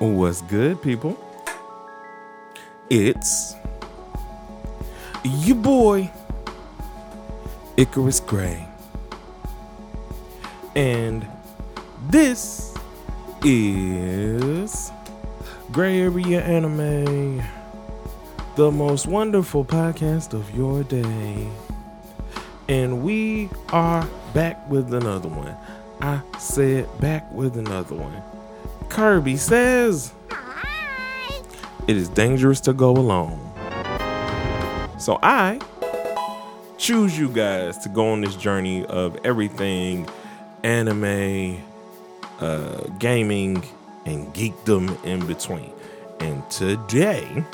What's good, people? It's your boy, Icarus Gray. And this is Gray Area Anime, the most wonderful podcast of your day. And we are back with another one. I said back with another one. Kirby says it is dangerous to go alone. So I choose you guys to go on this journey of everything anime, uh, gaming, and geekdom in between. And today,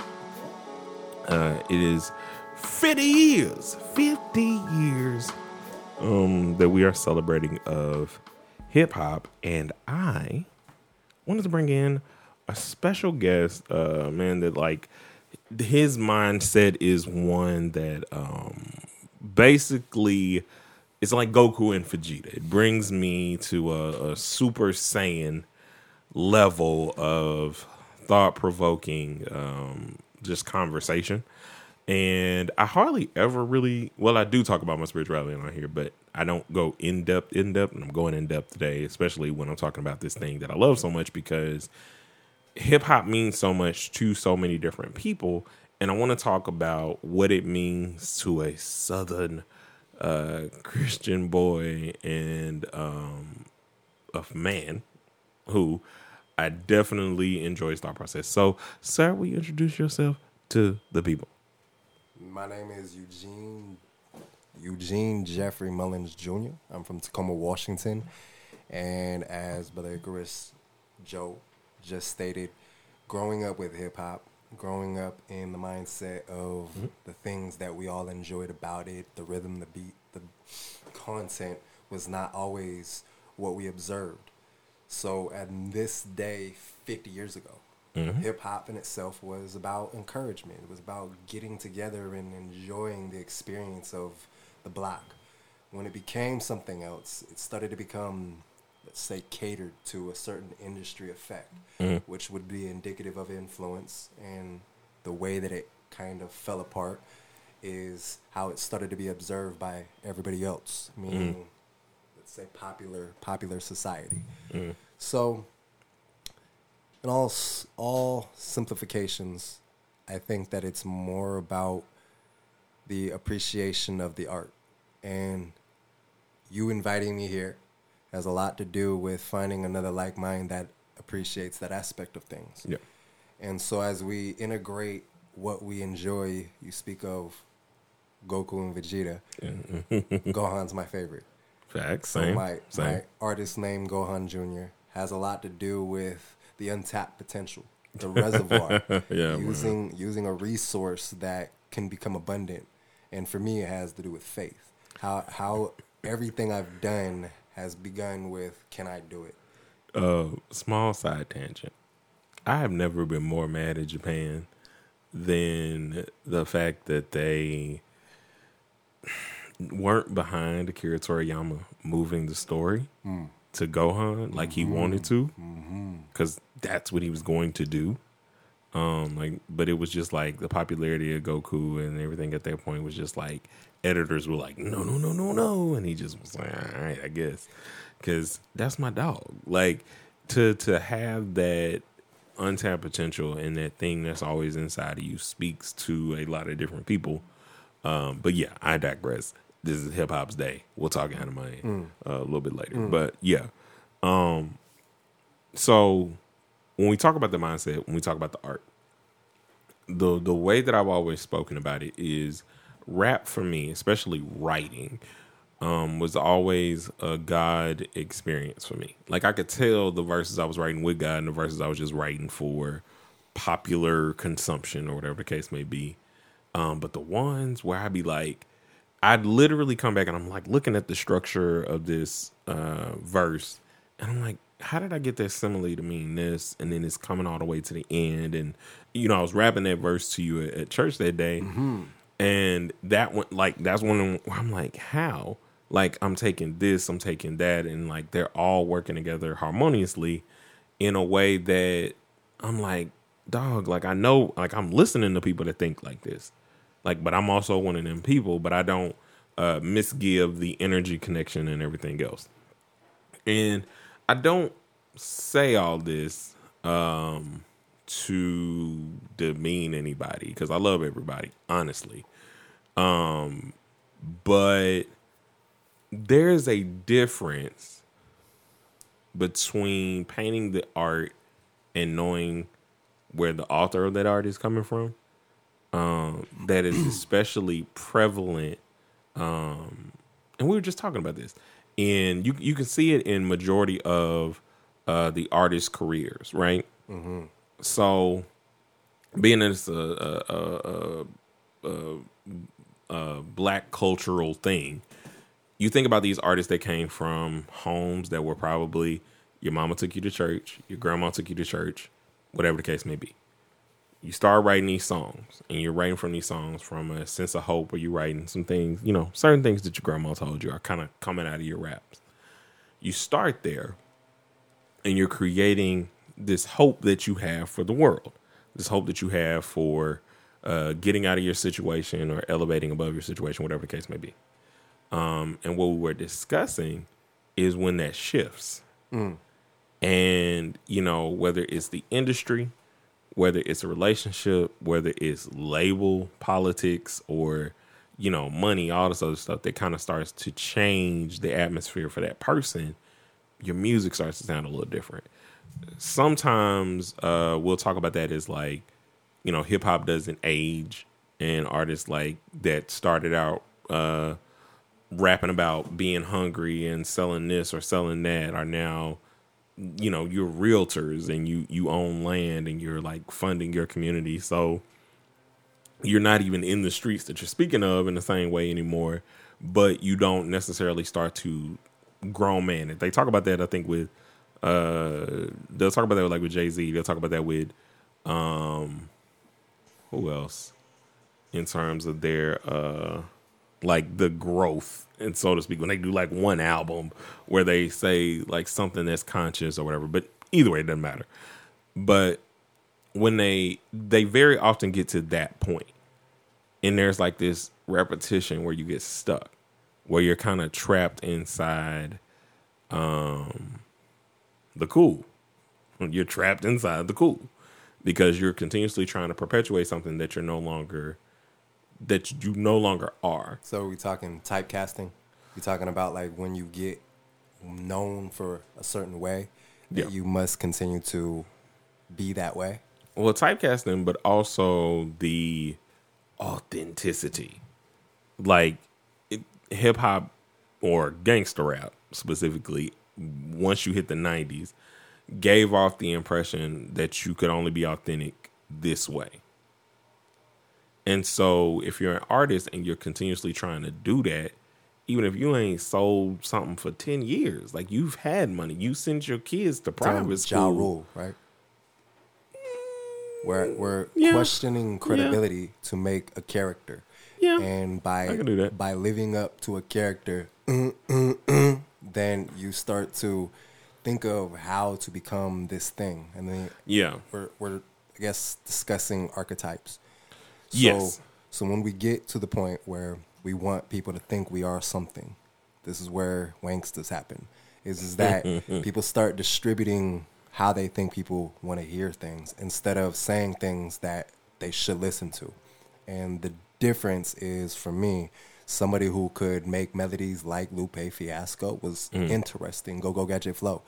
uh, it is 50 years, 50 years um, that we are celebrating of hip hop. And I wanted to bring in a special guest, uh, man, that like his mindset is one that um, basically it's like Goku and Vegeta. It brings me to a, a Super Saiyan level of thought provoking, um, just conversation. And I hardly ever really, well, I do talk about my spirituality on here, but I don't go in depth, in depth, and I'm going in depth today, especially when I'm talking about this thing that I love so much because hip hop means so much to so many different people. And I want to talk about what it means to a Southern uh, Christian boy and um, a man who I definitely enjoy thought process. So, sir, will you introduce yourself to the people? My name is Eugene Eugene Jeffrey Mullins Jr. I'm from Tacoma, Washington, and as Brother Icarus Joe just stated, growing up with hip hop, growing up in the mindset of mm-hmm. the things that we all enjoyed about it, the rhythm, the beat, the content was not always what we observed. So at this day, 50 years ago, Mm-hmm. Hip hop in itself was about encouragement. It was about getting together and enjoying the experience of the block. When it became something else, it started to become, let's say, catered to a certain industry effect, mm-hmm. which would be indicative of influence. And the way that it kind of fell apart is how it started to be observed by everybody else, meaning, mm-hmm. let's say, popular popular society. Mm-hmm. So in all all simplifications, I think that it's more about the appreciation of the art. And you inviting me here has a lot to do with finding another like mind that appreciates that aspect of things. Yeah. And so as we integrate what we enjoy, you speak of Goku and Vegeta. Gohan's my favorite. Facts. Same. So my, same. my artist name Gohan Jr. has a lot to do with the untapped potential, the reservoir. yeah, using man. using a resource that can become abundant. And for me, it has to do with faith. How how everything I've done has begun with, "Can I do it?" Uh, small side tangent. I have never been more mad at Japan than the fact that they weren't behind Akira Toriyama moving the story. Mm to Gohan like he wanted to, because mm-hmm. that's what he was going to do. Um, like, but it was just like the popularity of Goku and everything at that point was just like editors were like, no, no, no, no, no, and he just was like, all right, I guess, because that's my dog. Like to to have that untapped potential and that thing that's always inside of you speaks to a lot of different people. Um, but yeah, I digress this is hip hop's day. We'll talk anime mm. uh, a little bit later, mm. but yeah. Um, so when we talk about the mindset, when we talk about the art, the the way that I've always spoken about it is rap for me, especially writing, um, was always a God experience for me. Like I could tell the verses I was writing with God and the verses I was just writing for popular consumption or whatever the case may be. Um, but the ones where I'd be like, I'd literally come back and I'm like looking at the structure of this uh, verse, and I'm like, how did I get that simile to mean this? And then it's coming all the way to the end, and you know, I was rapping that verse to you at, at church that day, mm-hmm. And that one, like, that's one I'm like, how? Like, I'm taking this, I'm taking that, and like they're all working together harmoniously in a way that I'm like, dog, like I know, like I'm listening to people that think like this, like, but I'm also one of them people, but I don't uh, misgive the energy connection and everything else. And I don't say all this um, to demean anybody because I love everybody, honestly. Um, but there's a difference between painting the art and knowing where the author of that art is coming from. Um, that is especially prevalent. Um, and we were just talking about this, and you you can see it in majority of uh, the artist careers, right? Mm-hmm. So, being a, a, a, a, a black cultural thing, you think about these artists that came from homes that were probably your mama took you to church, your grandma took you to church, whatever the case may be. You start writing these songs, and you're writing from these songs from a sense of hope, or you're writing some things, you know, certain things that your grandma told you are kind of coming out of your raps. You start there, and you're creating this hope that you have for the world, this hope that you have for uh, getting out of your situation or elevating above your situation, whatever the case may be. Um, and what we were discussing is when that shifts. Mm. And, you know, whether it's the industry, whether it's a relationship, whether it's label politics or, you know, money, all this other stuff that kind of starts to change the atmosphere for that person, your music starts to sound a little different. Sometimes uh, we'll talk about that as like, you know, hip hop doesn't age, and artists like that started out uh, rapping about being hungry and selling this or selling that are now you know you're realtors and you you own land and you're like funding your community. So you're not even in the streets that you're speaking of in the same way anymore but you don't necessarily start to grown man they talk about that i think with uh they'll talk about that like with jay-z. They'll talk about that with um who else in terms of their uh like the growth and so to speak when they do like one album where they say like something that's conscious or whatever. But either way it doesn't matter. But when they they very often get to that point and there's like this repetition where you get stuck where you're kind of trapped inside um the cool you're trapped inside the cool because you're continuously trying to perpetuate something that you're no longer that you no longer are. So are we talking typecasting? You talking about like when you get known for a certain way that yeah. you must continue to be that way? Well, typecasting, but also the authenticity. Like hip hop or gangster rap specifically, once you hit the 90s, gave off the impression that you could only be authentic this way. And so if you're an artist and you're continuously trying to do that, even if you ain't sold something for 10 years, like you've had money, you send your kids to private school. Ja Rule, right? We're, we're yeah. questioning credibility yeah. to make a character. Yeah. And by by living up to a character, mm, mm, mm, then you start to think of how to become this thing. And then yeah, we're, we're I guess discussing archetypes. So, yes. So when we get to the point where we want people to think we are something, this is where wanksters happen. Is is that people start distributing how they think people want to hear things instead of saying things that they should listen to. And the difference is for me, somebody who could make melodies like Lupe Fiasco was mm. interesting. Go Go Gadget Flow.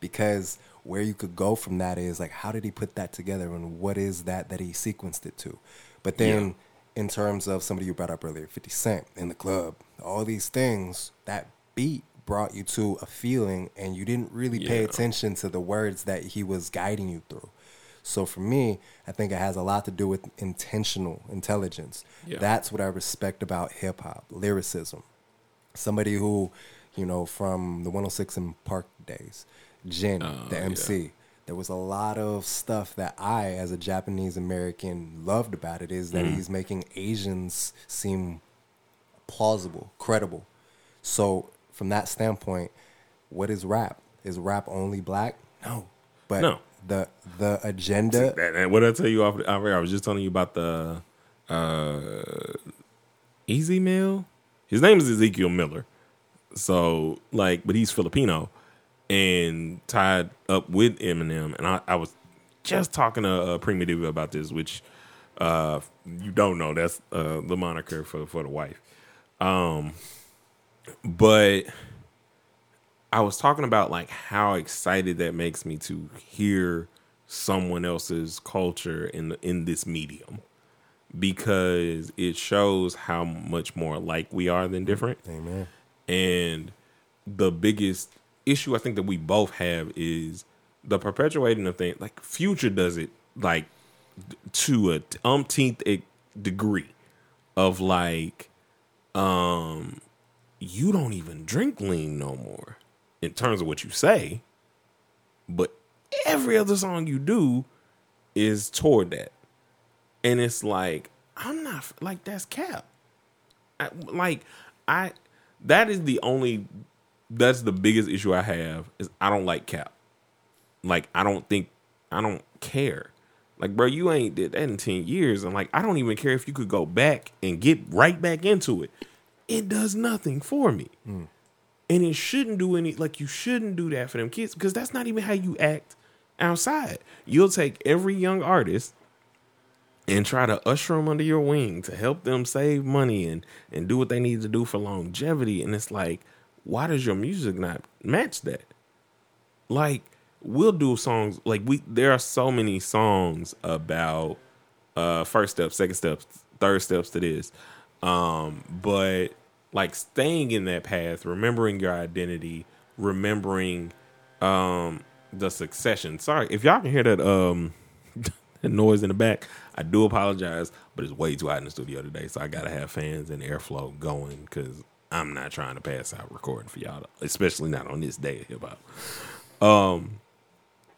Because where you could go from that is like how did he put that together and what is that that he sequenced it to? But then, yeah. in terms of somebody you brought up earlier, 50 Cent in the club, all these things, that beat brought you to a feeling and you didn't really yeah. pay attention to the words that he was guiding you through. So for me, I think it has a lot to do with intentional intelligence. Yeah. That's what I respect about hip hop, lyricism. Somebody who, you know, from the 106 & Park days, Jin, uh, the MC, yeah there was a lot of stuff that I, as a Japanese American, loved about it. Is that mm. he's making Asians seem plausible, credible. So from that standpoint, what is rap? Is rap only black? No, but no. The the agenda. And what I tell you off, off air, I was just telling you about the uh, EZ Mil. His name is Ezekiel Miller. So like, but he's Filipino and tied up with Eminem. And I, I was just talking to uh, Prima Diva about this, which uh, you don't know. That's uh, the moniker for for the wife. Um, but I was talking about like how excited that makes me to hear someone else's culture in in this medium because it shows how much more alike we are than different. Amen. And the biggest issue I think that we both have is the perpetuating of things. Like Future does it like to a umpteenth degree of like, um, you don't even drink lean no more in terms of what you say, but every other song you do is toward that, and it's like I'm not like that's cap. I, like I that is the only that's the biggest issue I have is I don't like cap. Like I don't think I don't care. Like bro, you ain't did that in ten years, and like I don't even care if you could go back and get right back into it. It does nothing for me, mm. And it shouldn't do any. Like you shouldn't do that for them kids because that's not even how you act outside. You'll take every young artist and try to usher them under your wing to help them save money and and do what they need to do for longevity. And it's like why does your music not match that? Like we'll do songs like we there are so many songs about uh first steps, second steps, third steps to this. Um but like staying in that path, remembering your identity, remembering um the succession. Sorry, if y'all can hear that um noise in the back, I do apologize, but it's way too hot in the studio today, so I gotta have fans and airflow going because I'm not trying to pass out recording for y'all, especially not on this day of hip hop. Um,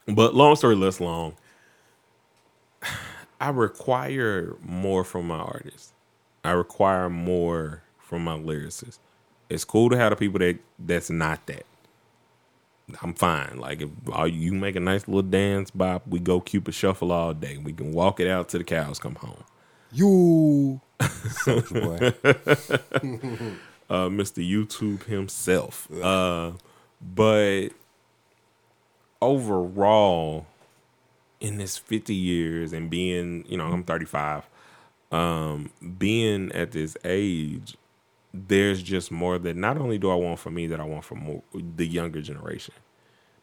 but long story less long, I require more from my artists. I require more from my lyricist. It's cool to have the people that that's not that. I'm fine. Like if all you make a nice little dance bop, we go Cupid shuffle all day. We can walk it out till the cows come home. You, boy. uh, Mr. YouTube himself. Uh, but overall, in this 50 years and being, you know, I'm 35, um, being at this age, there's just more that not only do I want for me, that I want for more the younger generation.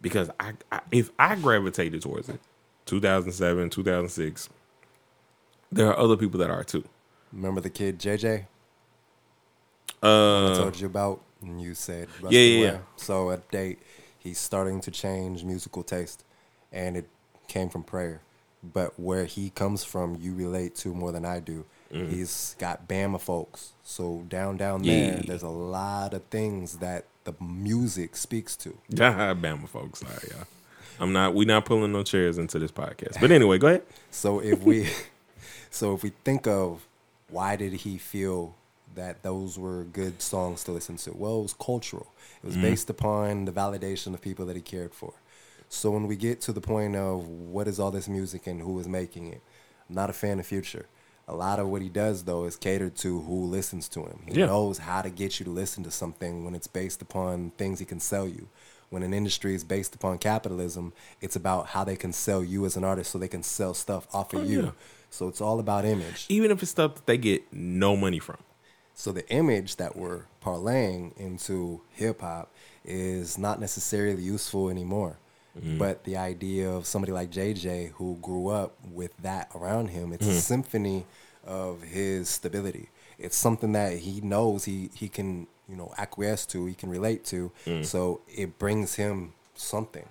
Because I, I if I gravitated towards it, 2007, 2006, there are other people that are too. Remember the kid JJ? Uh, I told you about, and you said yeah, yeah, yeah. So update, he's starting to change musical taste, and it came from prayer. But where he comes from, you relate to more than I do. Mm. He's got Bama folks, so down down there, yeah. there's a lot of things that the music speaks to. Bama folks. Sorry, y'all. I'm not. We're not pulling no chairs into this podcast. But anyway, go ahead. so if we, so if we think of why did he feel that those were good songs to listen to. Well, it was cultural. It was mm-hmm. based upon the validation of people that he cared for. So when we get to the point of what is all this music and who is making it, I'm not a fan of Future. A lot of what he does though is catered to who listens to him. He yeah. knows how to get you to listen to something when it's based upon things he can sell you. When an industry is based upon capitalism, it's about how they can sell you as an artist so they can sell stuff off of oh, you. Yeah. So it's all about image. Even if it's stuff that they get no money from. So the image that we're parlaying into hip hop is not necessarily useful anymore. Mm-hmm. But the idea of somebody like JJ who grew up with that around him, it's mm-hmm. a symphony of his stability. It's something that he knows he, he can, you know, acquiesce to, he can relate to. Mm-hmm. So it brings him something.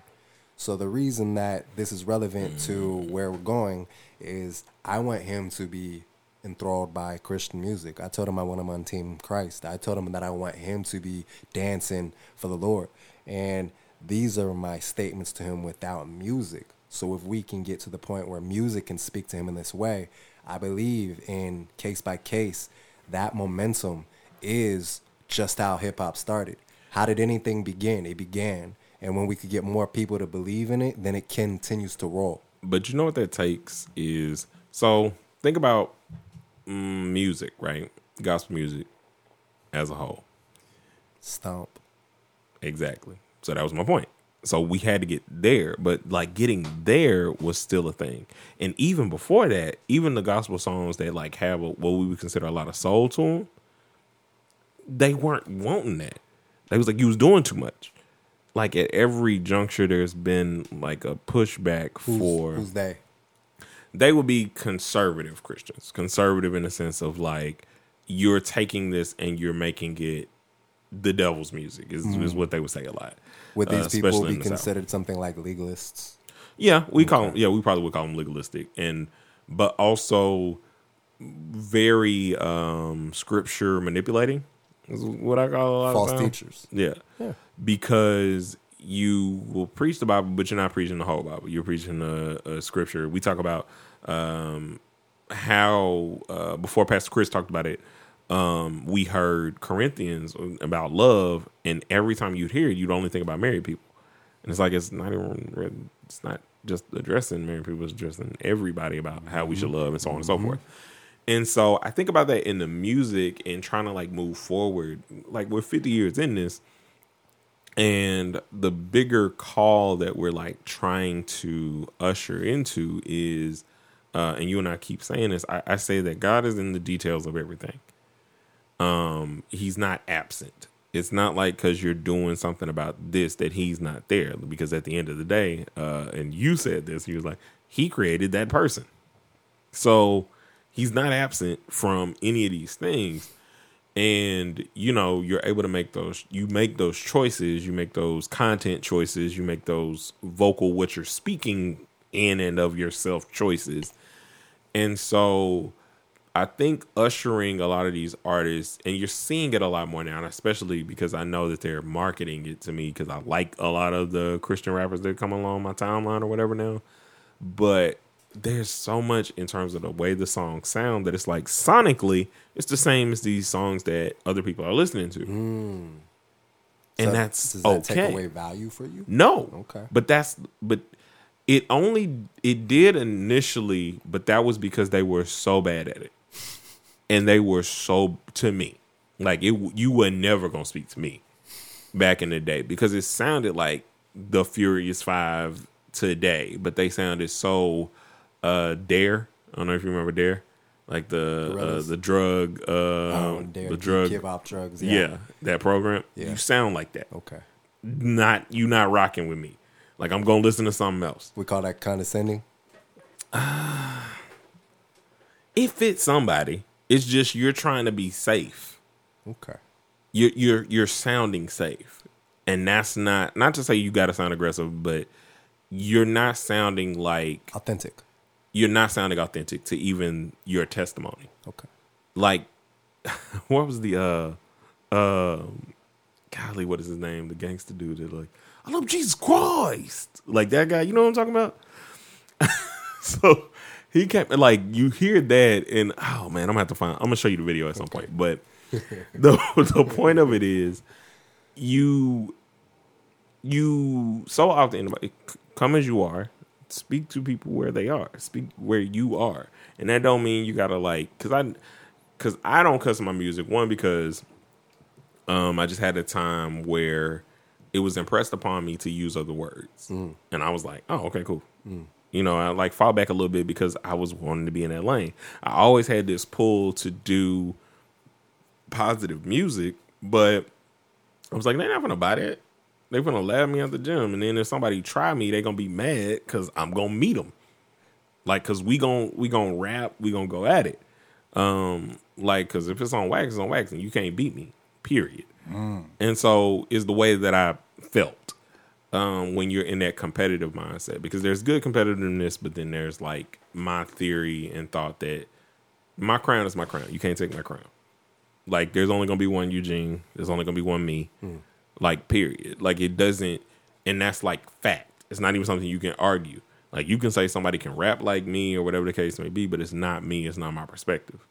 So the reason that this is relevant to mm. where we're going is I want him to be enthralled by Christian music. I told him I want him on Team Christ. I told him that I want him to be dancing for the Lord. And these are my statements to him without music. So if we can get to the point where music can speak to him in this way, I believe in case by case, that momentum is just how hip hop started. How did anything begin? It began And when we could get more people to believe in it, then it continues to roll. But you know what that takes is so think about mm, music, right? Gospel music as a whole. Stomp. Exactly. So that was my point. So we had to get there, but like getting there was still a thing. And even before that, even the gospel songs that like have a, what we would consider a lot of soul to them, they weren't wanting that. They was like you was doing too much. Like at every juncture, there's been like a pushback Who's, for who's they? they would be conservative Christians. Conservative in the sense of like you're taking this and you're making it the devil's music is, is mm-hmm. what they would say a lot. Would uh, these people be the South. considered something like legalists? Yeah, we call them. Yeah, we probably would call them legalistic, and but also very um scripture manipulating is what I call a lot False teachers. Yeah. Yeah. Because you will preach the Bible, but you're not preaching the whole Bible. You're preaching a, a scripture. We talk about um, how uh, before Pastor Chris talked about it. Um, we heard Corinthians about love, and every time you'd hear it, you'd only think about married people. And it's like it's not even it's not just addressing married people; it's addressing everybody about how we should love and so on and so forth. And so I think about that in the music and trying to like move forward. Like we're 50 years in this, and the bigger call that we're like trying to usher into is, uh, and you and I keep saying this. I, I say that God is in the details of everything. Um, He's not absent. It's not like because you're doing something about this that He's not there. Because at the end of the day, uh, and you said this, He was like, He created that person. So he's not absent from any of these things. And you know, you're able to make those you make those choices, you make those content choices, you make those vocal what you're speaking in and of yourself choices. And so I think ushering a lot of these artists, and you're seeing it a lot more now, and especially because I know that they're marketing it to me because I like a lot of the Christian rappers that come along my timeline or whatever now. But there's so much in terms of the way the songs sound that it's like sonically, it's the same as these songs that other people are listening to. Hmm. And So that's does that okay. take away value for you? No. Okay. But that's but it only it did initially, but that was because they were so bad at it. And they were so to me. Like it you were never going to speak to me back in the day because it sounded like the Furious 5 today, but they sounded so uh Dare. I don't know if you remember Dare. Like the uh, the drug uh Oh, dare the drug give out drugs. yeah. that program. Yeah. You sound like that Okay. not you not rocking with me. Like I'm gonna listen to something else. We call that condescending. It fits somebody. It's just you're trying to be safe. Okay. You're you're you're sounding safe, and that's not not to say you got to sound aggressive, but you're not sounding like Authentic. you're not sounding authentic to even your testimony. Okay. Like, what was the uh uh, golly, what is his name? The gangster dude that like, I love Jesus Christ, like that guy. You know what I'm talking about? so he kept like you hear that, and oh man, I'm gonna have to find. I'm gonna show you the video at some point. But the the point of it is, you you so often come as you are. Speak to people where they are. Speak where you are, and that don't mean you gotta like. Cause I, cause I don't cuss my music. One because, um, I just had a time where it was impressed upon me to use other words, and I was like, oh, okay, cool. You know, I like fall back a little bit because I was wanting to be in that lane. I always had this pull to do positive music, but I was like, they're not gonna buy that. They're gonna laugh me at the gym, and then if somebody try me, they gonna be mad because I'm gonna meet them. Like, cause we gonna we gonna rap, we gonna go at it. Um, like, cause if it's on wax, it's on wax, and you can't beat me. Period. And so is the way that I felt um, when you're in that competitive mindset because there's good competitiveness, but then there's like my theory and thought that my crown is my crown. You can't take my crown. Like there's only gonna be one Eugene. There's only gonna be one me. Like period. Like it doesn't, and that's like fact. It's not even something you can argue. Like you can say somebody can rap like me or whatever the case may be, but it's not me. It's not my perspective.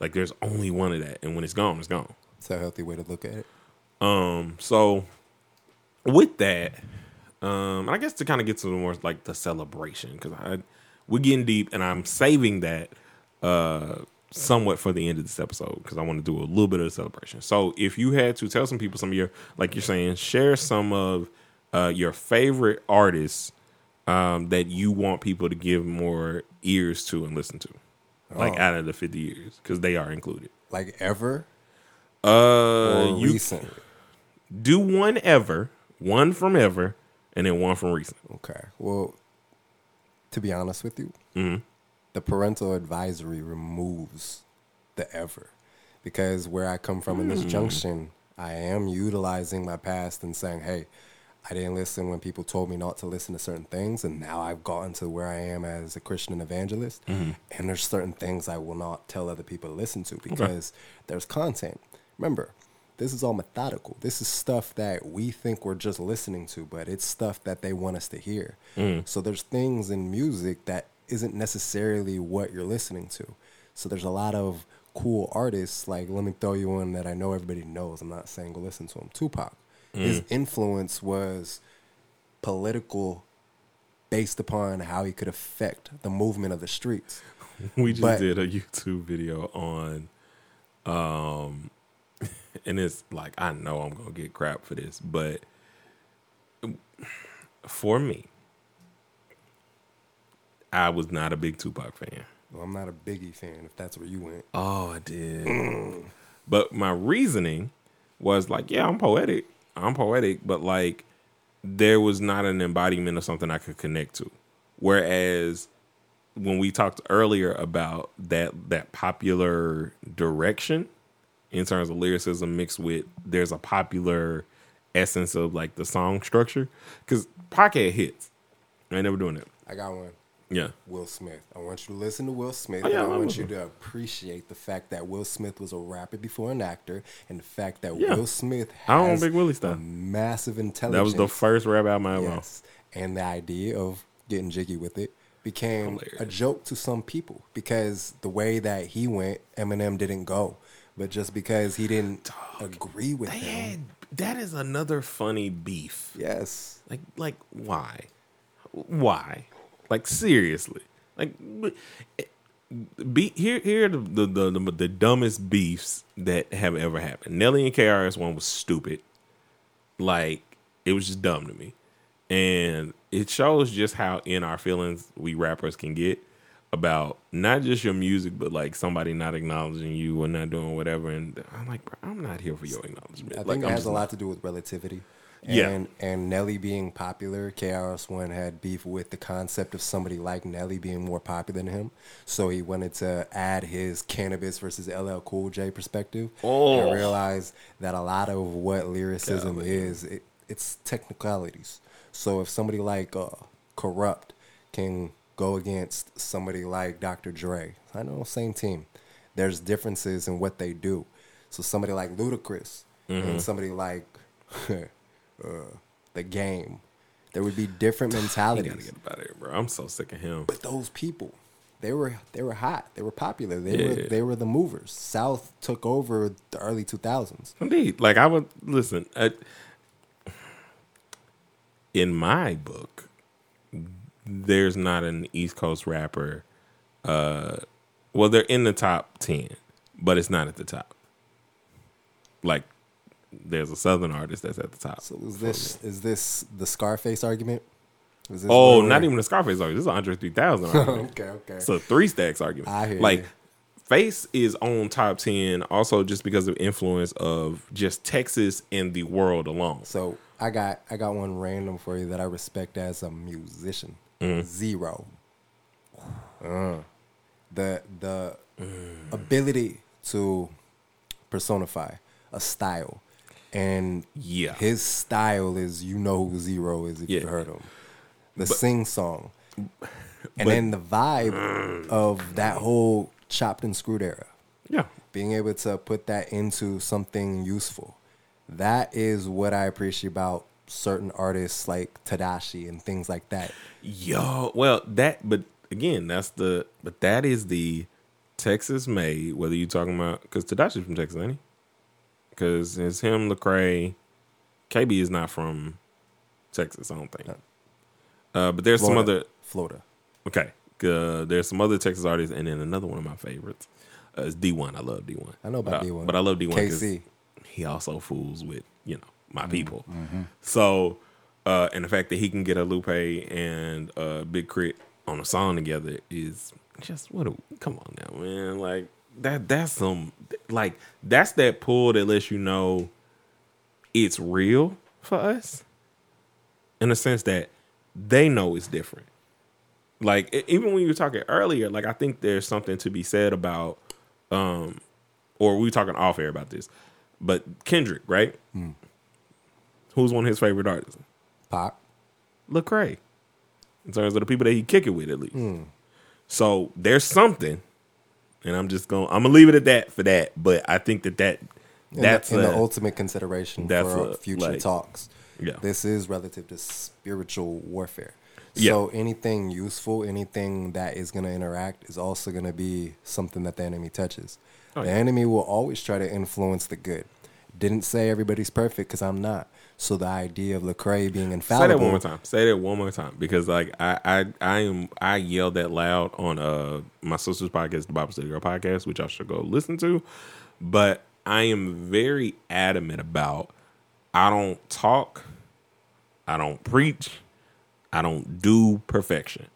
Like there's only one of that, and when it's gone, it's gone. It's a healthy way to look at it. Um, so with that, Um, and I guess to kind of get to the more like the celebration because I we're getting deep, and I'm saving that uh somewhat for the end of this episode because I want to do a little bit of the celebration. So if you had to tell some people some of your like you're saying, share some of uh your favorite artists um that you want people to give more ears to and listen to. Like Oh. out of the 50 years because they are included. Like ever Uh or you recent? do one ever, one from ever, and then one from recent. Okay. Well, to be honest with you, Mhm. the parental advisory removes the ever. Because where I come from in this junction, I am utilizing my past and saying, hey, I didn't listen when people told me not to listen to certain things. And now I've gotten to where I am as a Christian evangelist. And there's certain things I will not tell other people to listen to because there's content. Remember, this is all methodical. This is stuff that we think we're just listening to, but it's stuff that they want us to hear. So there's things in music that isn't necessarily what you're listening to. So there's a lot of cool artists. Like, let me throw you one that I know everybody knows. I'm not saying go listen to him. Tupac. His influence was political based upon how he could affect the movement of the streets. We just But- did a YouTube video on um and it's like I know I'm going to get crap for this, but for me I was not a big Tupac fan. Well, I'm not a Biggie fan if that's where you went. Oh, I did. Mm. but my reasoning was like, yeah, I'm poetic. I'm poetic, but like there was not an embodiment of something I could connect to. Whereas when we talked earlier about that that popular direction in terms of lyricism mixed with there's a popular essence of like the song structure because had hits. I ain't never doing it. I got one. Yeah. Will Smith. I want you to listen to Will Smith. Oh, yeah, and I I want you to appreciate the fact that Will Smith was a rapper before an actor, and the fact that Yeah. Will Smith I don't has Big Willie a stuff. massive intelligence. That was the first rap album I. Yes. And the idea of getting jiggy with it became a joke to some people because the way that he went, Eminem didn't go. But just because he didn't agree with They him. had that is another funny beef. Yes. Like like why? Why? Like seriously. Like be here here are the the, the the the dumbest beefs that have ever happened. Nelly and KRS one was stupid. Like it was just dumb to me. And it shows just how in our feelings we rappers can get about not just your music, but like somebody not acknowledging you or not doing whatever. And I'm like, bro, I'm not here for your acknowledgement. I like, think it I'm has just a lot to do with relativity. Yeah. And and Nelly being popular, KRS One had beef with the concept of somebody like Nelly being more popular than him. So he wanted to add his Canibus versus LL Cool J perspective. Oh. And realize that a lot of what lyricism Golly. is, it, it's technicalities. So if somebody like uh, Kurupt can go against somebody like Dr. Dre, I know, same team. There's differences in what they do. So somebody like Ludacris Mm-hmm. and somebody like uh, the game, there would be different mentalities. gotta get about it, bro. I'm so sick of him. But those people, they were they were hot. They were popular. They were they were the movers. South took over the early 2000s. Indeed, like I would listen. Uh, in my book, there's not an East Coast rapper. Uh, well, they're in the top ten, but it's not at the top. Like, there's a Southern artist that's at the top. So is this is this the Scarface argument? Oh, not even the Scarface argument. This is Andre 3000 argument. okay, okay. It's a three stacks argument. I hear like you. Face is on top ten also just because of influence of just Texas and the world alone. So I got I got one random for you that I respect as a musician. Mm-hmm. Z-Ro. Uh, the the Mm. ability to personify a style, and Yeah. his style is you know who Z-Ro is if Yeah. you've heard him. The sing song, and but- then the vibe of that whole chopped and screwed era Yeah. being able to put that into something useful. That is what I appreciate about certain artists like Tedashii and things like that. Yo, well, that, but again, that's the, but that is the Texas made. Whether you're talking about because Tedashii's from Texas, ain't he? Because it's him, Lecrae. KB is not from Texas. I don't think. Uh, but there's some other Florida. okay. Uh, there's some other Texas artists, and then another one of my favorites uh, is Dee-1. I love Dee-1. I know about Uh, Dee-1. but I love Dee-1 because KC. he also fools with you know my Mm-hmm. people. So, uh, and the fact that he can get a Lupe and uh, Big K.R.I.T. on a song together is just what. A, come on now, man! Like that. That's some like that's that pull that lets you know it's real for us, in the sense that they know it's different. Like even when you were talking earlier, like I think there's something to be said about, um, or we were talking off air about this, but Kendrick, right? Who's one of his favorite artists? Pop. Lecrae. In terms of the people that he kick it with, at least. Hmm. So there's something, and I'm just going. to I'm gonna leave it at that for that. But I think that that In that's the, in the ultimate consideration that's for a, future like- talks. yeah. This is relative to spiritual warfare. Yeah. So anything useful, anything that is going to interact is also going to be something that the enemy touches. Oh, the yeah. enemy will always try to influence the good. Didn't say everybody's perfect because I'm not. So the idea of Lecrae being infallible. Say that one more time. Say that one more time because like I I I am I yelled that loud on uh my sister's podcast, the Bible Study Girl podcast, which I should go listen to. But I am very adamant about I don't talk, I don't preach, I don't do perfection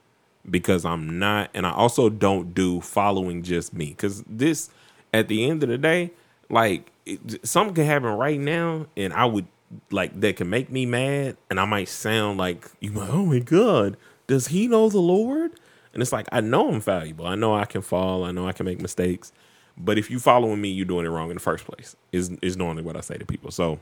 because I'm not, and I also don't do following just me because this at the end of the day, like it, something can happen right now, and I would like that can make me mad, and I might sound like you, like, oh my god, does he know the Lord? And it's like I know I'm valuable. I know I can fall. I know I can make mistakes. But if you following me, you're doing it wrong in the first place. Is is normally what I say to people. So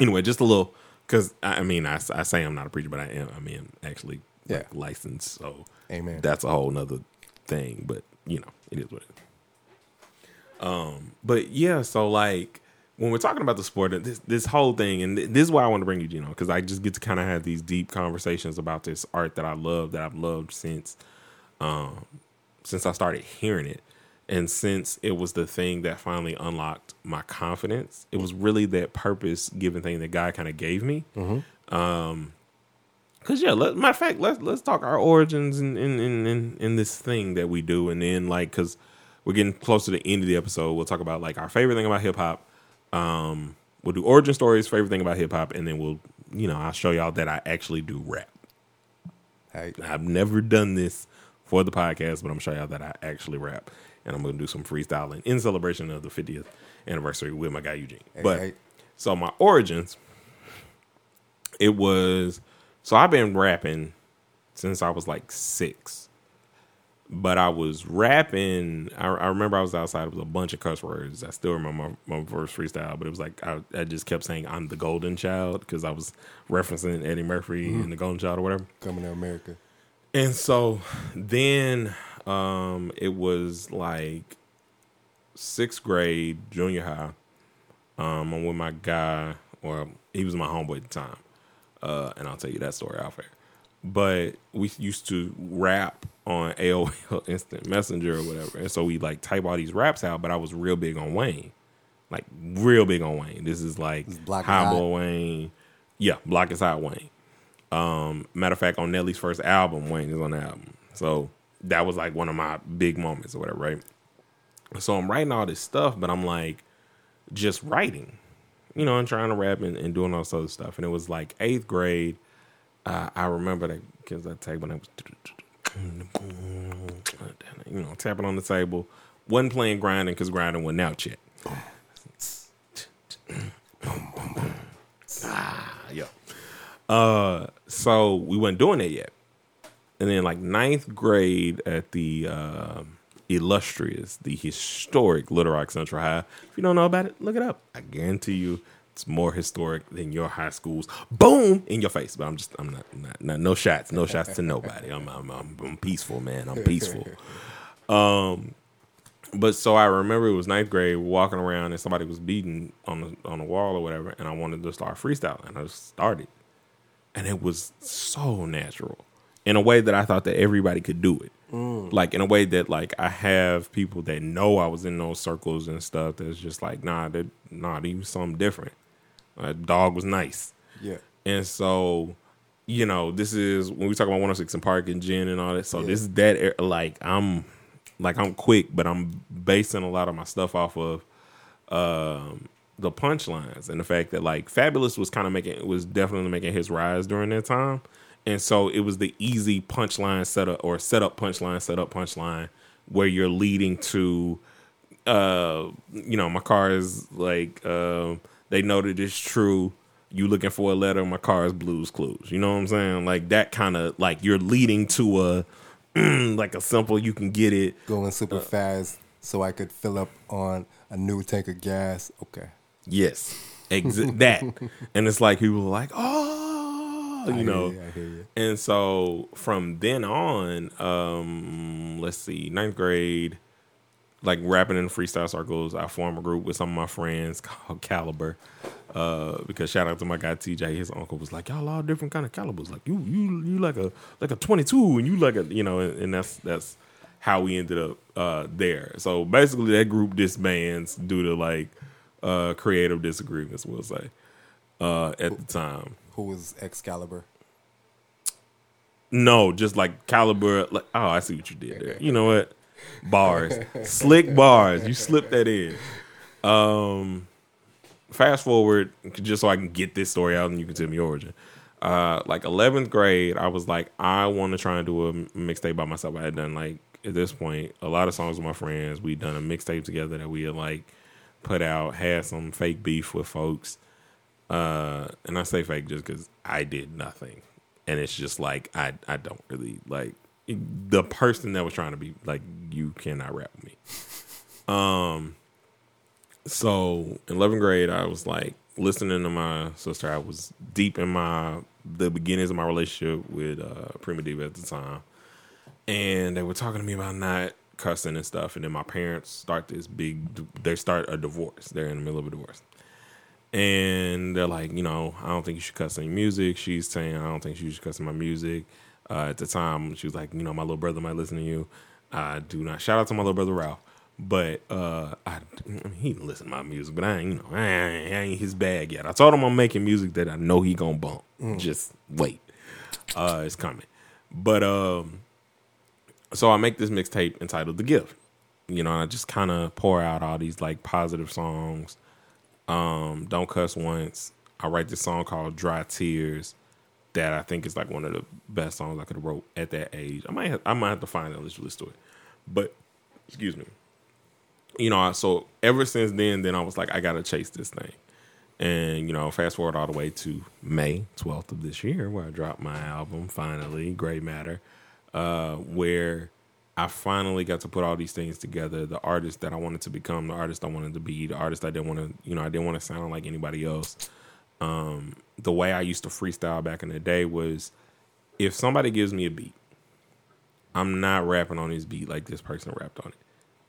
anyway, just a little because I mean I, I say I'm not a preacher, but I am. I mean actually like, Yeah. licensed. So Amen. that's a whole nother thing. But you know, it is what it is. Um, but yeah, so like when we're talking about the sport, this this whole thing, and this is why I want to bring you, Gino, because I just get to kind of have these deep conversations about this art that I love, that I've loved since, um, since I started hearing it, and since it was the thing that finally unlocked my confidence. It was really that purpose given thing that God kind of gave me. Um, Cause yeah, let, matter of fact, let's let's talk our origins in in, in in in this thing that we do, and then like, cause we're getting close to the end of the episode, we'll talk about like our favorite thing about hip hop. Um, we'll do origin stories, favorite thing about hip hop, and then we'll, you know, I'll show y'all that I actually do rap. Hey, I've never done this for the podcast, but I'm showing y'all that I actually rap, and I'm gonna do some freestyling in celebration of the 50th anniversary with my guy Eugene. Hey, but hey. so my origins, it was so I've been rapping since I was like six, but I was rapping. I, I remember I was outside. It was a bunch of cuss words. I still remember my, my first freestyle, but it was like I, I just kept saying I'm the golden child because I was referencing Eddie Murphy and the golden child or whatever. coming to America. And so then um, it was like sixth grade, junior high. Um, I'm with my guy, or he was my homeboy at the time. Uh, and I'll tell you that story out there. But we used to rap on AOL Instant Messenger or whatever. And so we like type all these raps out, but I was real big on Wayne. Like real big on Wayne. This is like This is High Hot. Boy Wayne. Yeah, Block is Hot Wayne. Um, matter of fact, on Nelly's first album, Wayne is on the album. So that was like one of my big moments or whatever, right? So I'm writing all this stuff, but I'm like just writing, you know, and trying to rap and, and doing all this other stuff. And it was like eighth grade. Uh, I remember that because I tape when I was, you know, tapping on the table. wasn't playing grinding because grinding went out yet. ah, yeah. Uh, so we weren't doing that yet. And then like ninth grade at the um illustrious, the historic Little Rock Central High. If you don't know about it, look it up. I guarantee you it's more historic than your high schools. Boom in your face. But I'm just I'm not not, not no shots, no shots to nobody. I'm I'm, I'm I'm peaceful, man. I'm peaceful. Um but so I remember it was ninth grade, walking around and somebody was beating on the on the wall or whatever, and I wanted to start freestyling. And I just started. And it was so natural. In a way that I thought that everybody could do it. Like in a way that like I have people that know I was in those circles and stuff that's just like, nah, that nah, he was something different. Uh, dog was nice. Yeah. And so you know, this is when we talk about 106 and Park and Jin and all that. So Yeah. this is that er- like I'm like I'm quick, but I'm basing a lot of my stuff off of um the punchlines and the fact that like Fabolous was kind of making was definitely making his rise during that time. And so it was the easy punchline setup or setup punchline, setup punchline where you're leading to uh you know, my car is like uh, they know that it's true. You looking for a letter, my car is blues clues. You know what I'm saying? Like that kind of like you're leading to a like a simple you can get it Going super fast so I could fill up on a new tank of gas. Okay. Yes, exa- that, and it's like people are like, oh, you I know, you, I hear you. and so from then on, um, let's see, ninth grade, like rapping in freestyle circles, I formed a group with some of my friends called Caliber. Uh, because shout out to my guy TJ, his uncle was like, y'all all different kind of calibers. Like you, you, you like a like a twenty two, and you like a you know, and, and that's that's how we ended up uh there. So basically, that group disbands due to like uh creative disagreements. We'll say uh at the time. Who was Excalibur? No, just like caliber. Like, oh, I see what you did there. You know what? Bars, slick bars. You slipped that in. Um, fast forward, just so I can get this story out, and you can tell me your origin. Uh, like eleventh grade, I was like, I want to try and do a mixtape by myself. I had done like at this point a lot of songs with my friends. We'd done a mixtape together that we had like put out. Had some fake beef with folks. Uh, and I say fake just because I did nothing, and it's just like I I don't really like the person that was trying to be like you cannot rap with me. Um, so in eleventh grade, I was like listening to my sister. I was deep in my the beginnings of my relationship with uh, Prima Diva at the time, and they were talking to me about not cussing and stuff. And then my parents start this big. They start a divorce. They're in the middle of a divorce and they're like, you know, I don't think you should cuss your music. She's saying, I don't think you should cuss my music. Uh, at the time, she was like, you know, my little brother might listen to you. I do not. Shout out to my little brother Ralph, but uh, I, he didn't listen to my music, but I ain't, you know, I ain't, I ain't his bag yet. I told him I'm making music that I know he gonna bump. Just wait, uh, it's coming. But um, so I make this mixtape entitled "The Gift." You know, I just kind of pour out all these like positive songs um, Don't Cuss Once. I write this song called Dry Tears that I think is like one of the best songs I could have wrote at that age. I might have, I might have to find and listen to it. But excuse me. You know, so ever since then, then I was like, I gotta chase this thing. And, you know, fast forward all the way to May 12th of this year, where I dropped my album finally, Gray Matter, uh, where I finally got to put all these things together. The artist that I wanted to become, the artist I wanted to be, the artist I didn't want to, you know, I didn't want to sound like anybody else. Um, the way I used to freestyle back in the day was if somebody gives me a beat, I'm not rapping on this beat like this person rapped on it.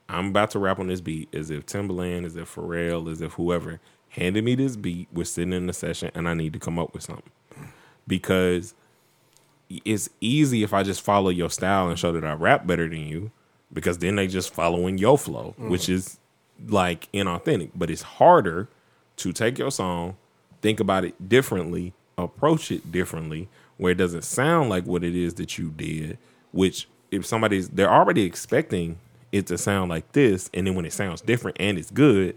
I'm about to rap on this beat as if Timbaland, as if Pharrell, as if whoever handed me this beat. We're sitting in the session and I need to come up with something because it's easy if I just follow your style and show that I rap better than you because then they just following your flow, which is like inauthentic. But it's harder to take your song, think about it differently, approach it differently, where it doesn't sound like what it is that you did, which if somebody's they're already expecting it to sound like this, and then when it sounds different and it's good,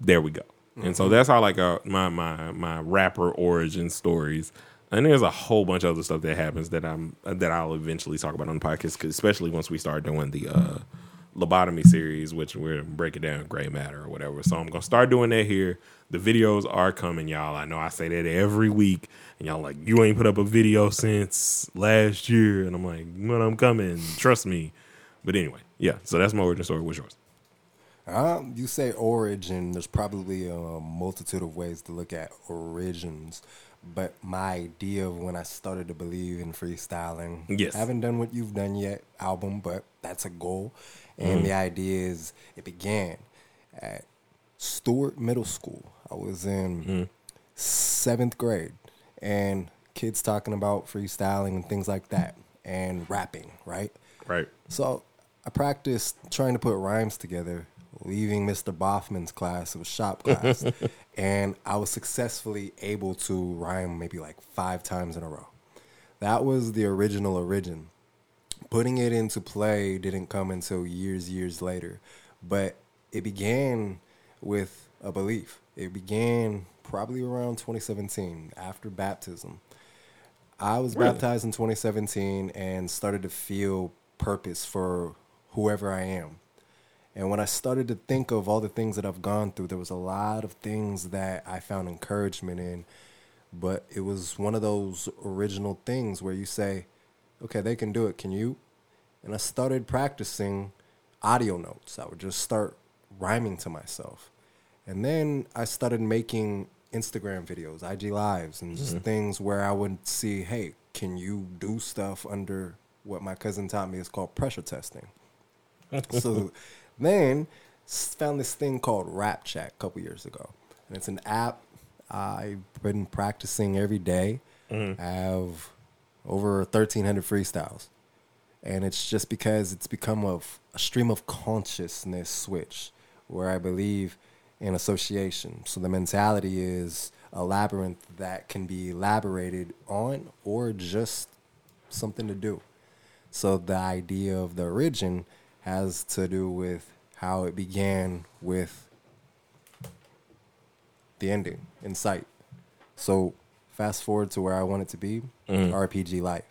there we go. And so that's how like uh, my my my rapper origin stories. And there's a whole bunch of other stuff that happens that I'm that I'll eventually talk about on the podcast, especially once we start doing the uh, lobotomy series, which we're breaking down gray matter or whatever. So I'm gonna start doing that here. The videos are coming, y'all. I know I say that every week, and y'all like you ain't put up a video since last year, and I'm like, when I'm coming, trust me. But anyway, yeah. So that's my origin story. What's yours? Um, you say origin. There's probably a multitude of ways to look at origins, but my idea of when I started to believe in freestyling, Yes. I haven't done what you've done yet, album, but that's a goal. And the idea is it began at Stewart Middle School. I was in Mm-hmm. seventh grade, and kids talking about freestyling and things like that, and rapping, right? Right. So I practiced trying to put rhymes together, leaving Mr. Boffman's class. It was shop class. and I was successfully able to rhyme maybe like five times in a row. That was the original origin. Putting it into play didn't come until years, years later. But it began with a belief. It began probably around 2017 after baptism. I was Really? baptized in 2017 and started to feel purpose for whoever I am. And when I started to think of all the things that I've gone through, there was a lot of things that I found encouragement in. But it was one of those original things where you say, okay, they can do it. Can you? And I started practicing audio notes. I would just start rhyming to myself. And then I started making Instagram videos, IG lives, and just mm-hmm. things where I would see, hey, can you do stuff under what my cousin taught me? Is called pressure testing? so then found this thing called Rapchat a couple years ago, and it's an app I've been practicing every day. Mm-hmm. I have over 1,300 freestyles, and it's just because it's become a, a stream of consciousness switch where I believe in association. So the mentality is a labyrinth that can be elaborated on or just something to do. So the idea of the origin has to do with how it began with the ending in sight. So fast forward to where I want it to be, mm-hmm. RPG life.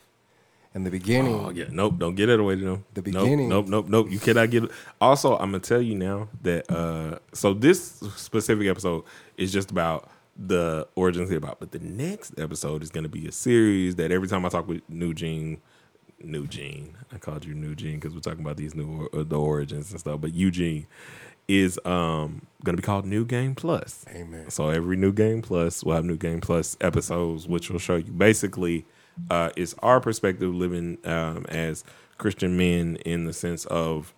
In the beginning, Oh yeah, nope. Don't get it away to them. The beginning- Nope, nope, nope. You cannot get. it. Also, I'm gonna tell you now that. uh So this specific episode is just about the origins about, but the next episode is gonna be a series that every time I talk with New Gene, New Gene, I called you New Gene because we're talking about these new uh, the origins and stuff. But Eugene is um gonna be called New Game Plus. Amen. So every new game plus will have new game plus episodes, which will show you basically uh, it's our perspective living um, as Christian men in the sense of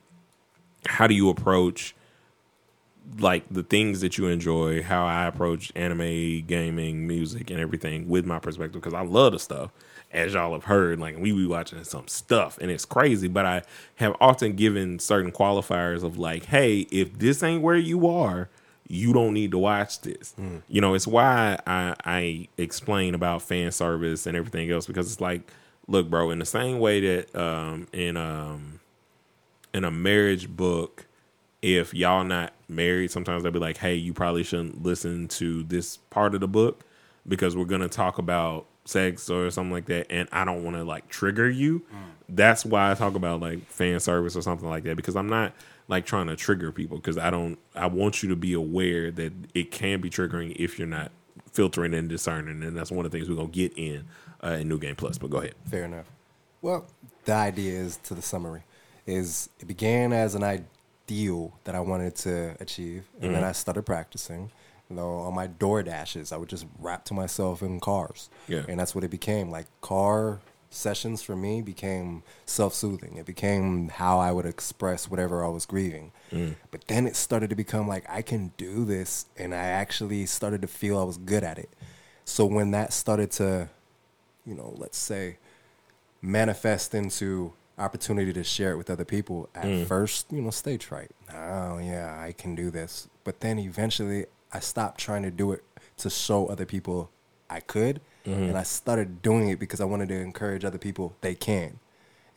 how do you approach like the things that you enjoy, how I approach anime, gaming, music, and everything with my perspective because I love the stuff. As y'all have heard, like we be watching some stuff and it's crazy, but I have often given certain qualifiers of like, hey, if this ain't where you are, you don't need to watch this. You know, it's why I, I explain about fan service and everything else because it's like, look, bro, in the same way that um, in um, in a marriage book, if y'all not married, sometimes they'll be like, hey, you probably shouldn't listen to this part of the book because we're gonna talk about sex or something like that, and I don't want to like trigger you. That's why I talk about like fan service or something like that because I'm not like trying to trigger people because I don't. I want you to be aware that it can be triggering if you're not filtering and discerning, and that's one of the things we're gonna get in uh, in New Game Plus. But go ahead. Fair enough. Well, the idea is to the summary is it began as an ideal that I wanted to achieve, and then I started practicing. You know, on my door dashes, I would just rap to myself in cars. Yeah. And that's what it became. Like car sessions for me became self-soothing. It became how I would express whatever I was grieving. Mm. But then it started to become like I can do this, and I actually started to feel I was good at it. So when that started to, you know, let's say, manifest into opportunity to share it with other people at mm. first you know stage fright oh yeah i can do this but then eventually i stopped trying to do it to show other people i could mm-hmm. and i started doing it because i wanted to encourage other people they can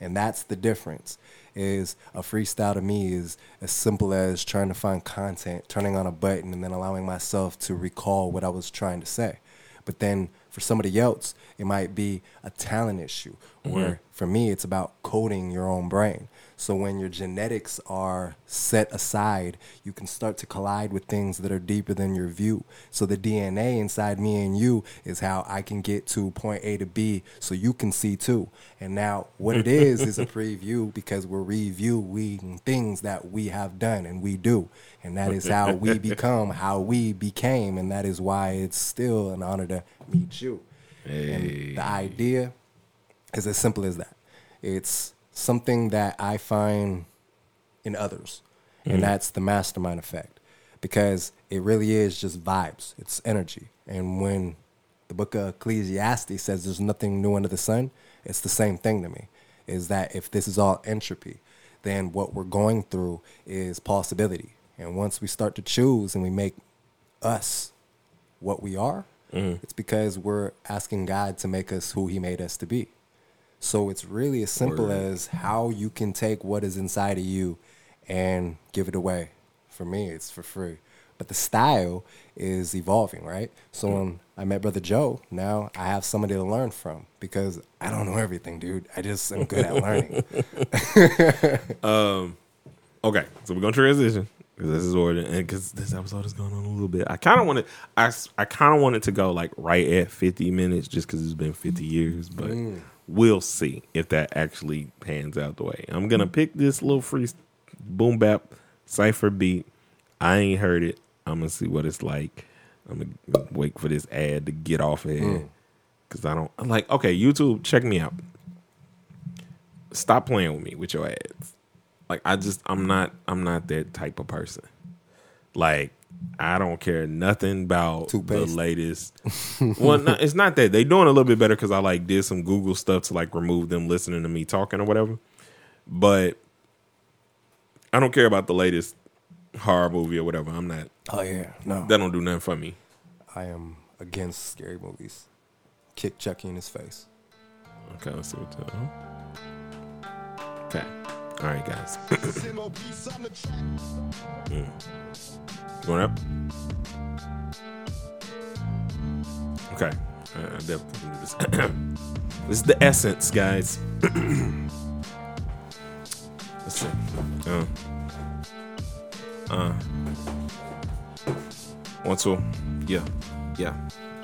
and that's the difference is a freestyle to me is as simple as trying to find content turning on a button and then allowing myself to recall what i was trying to say but then for somebody else, it might be a talent issue. Where mm-hmm. for me, it's about coding your own brain. So when your genetics are set aside, you can start to collide with things that are deeper than your view. So the DNA inside me and you is how I can get to point A to B so you can see too. And now what it is is a preview because we're reviewing things that we have done and we do. And that is how we become how we became. And that is why it's still an honor to meet you. And the idea is as simple as that. It's something that I find in others, and mm. that's the mastermind effect because it really is just vibes, it's energy. And when the book of Ecclesiastes says there's nothing new under the sun, it's the same thing to me. Is that if this is all entropy, then what we're going through is possibility. And once we start to choose and we make us what we are, mm. it's because we're asking God to make us who He made us to be. So it's really as simple Word. as how you can take what is inside of you and give it away. For me, it's for free. But the style is evolving, right? So when I met Brother Joe, now I have somebody to learn from because I don't know everything, dude. I just am good at learning. Um, okay, so we're gonna transition because this is order, and because this episode is going on a little bit. I kind of wanted, I, I kind of wanted to go like right at fifty minutes, just because it's been fifty years. But mm. We'll see if that actually pans out the way. I'm gonna pick this little free boom bap cipher beat. I ain't heard it. I'm gonna see what it's like. I'm gonna wait for this ad to get off air because mm. I don't I'm like. Okay, YouTube, check me out. Stop playing with me with your ads like I just I'm not I'm not that type of person. Like I don't care nothing about Toothpaste. the latest. well, no, it's not that they doing a little bit better because I like did some Google stuff to like remove them listening to me talking or whatever. But I don't care about the latest horror movie or whatever. I'm not. oh yeah, no. That don't do nothing for me. I am against scary movies. Kick Chucky in his face. Okay, let's see what's up. Okay, all right, guys. Mm. Going up. Okay, uh, this. this is the essence, guys. Let's see. Uh, uh, one, two. Yeah, yeah,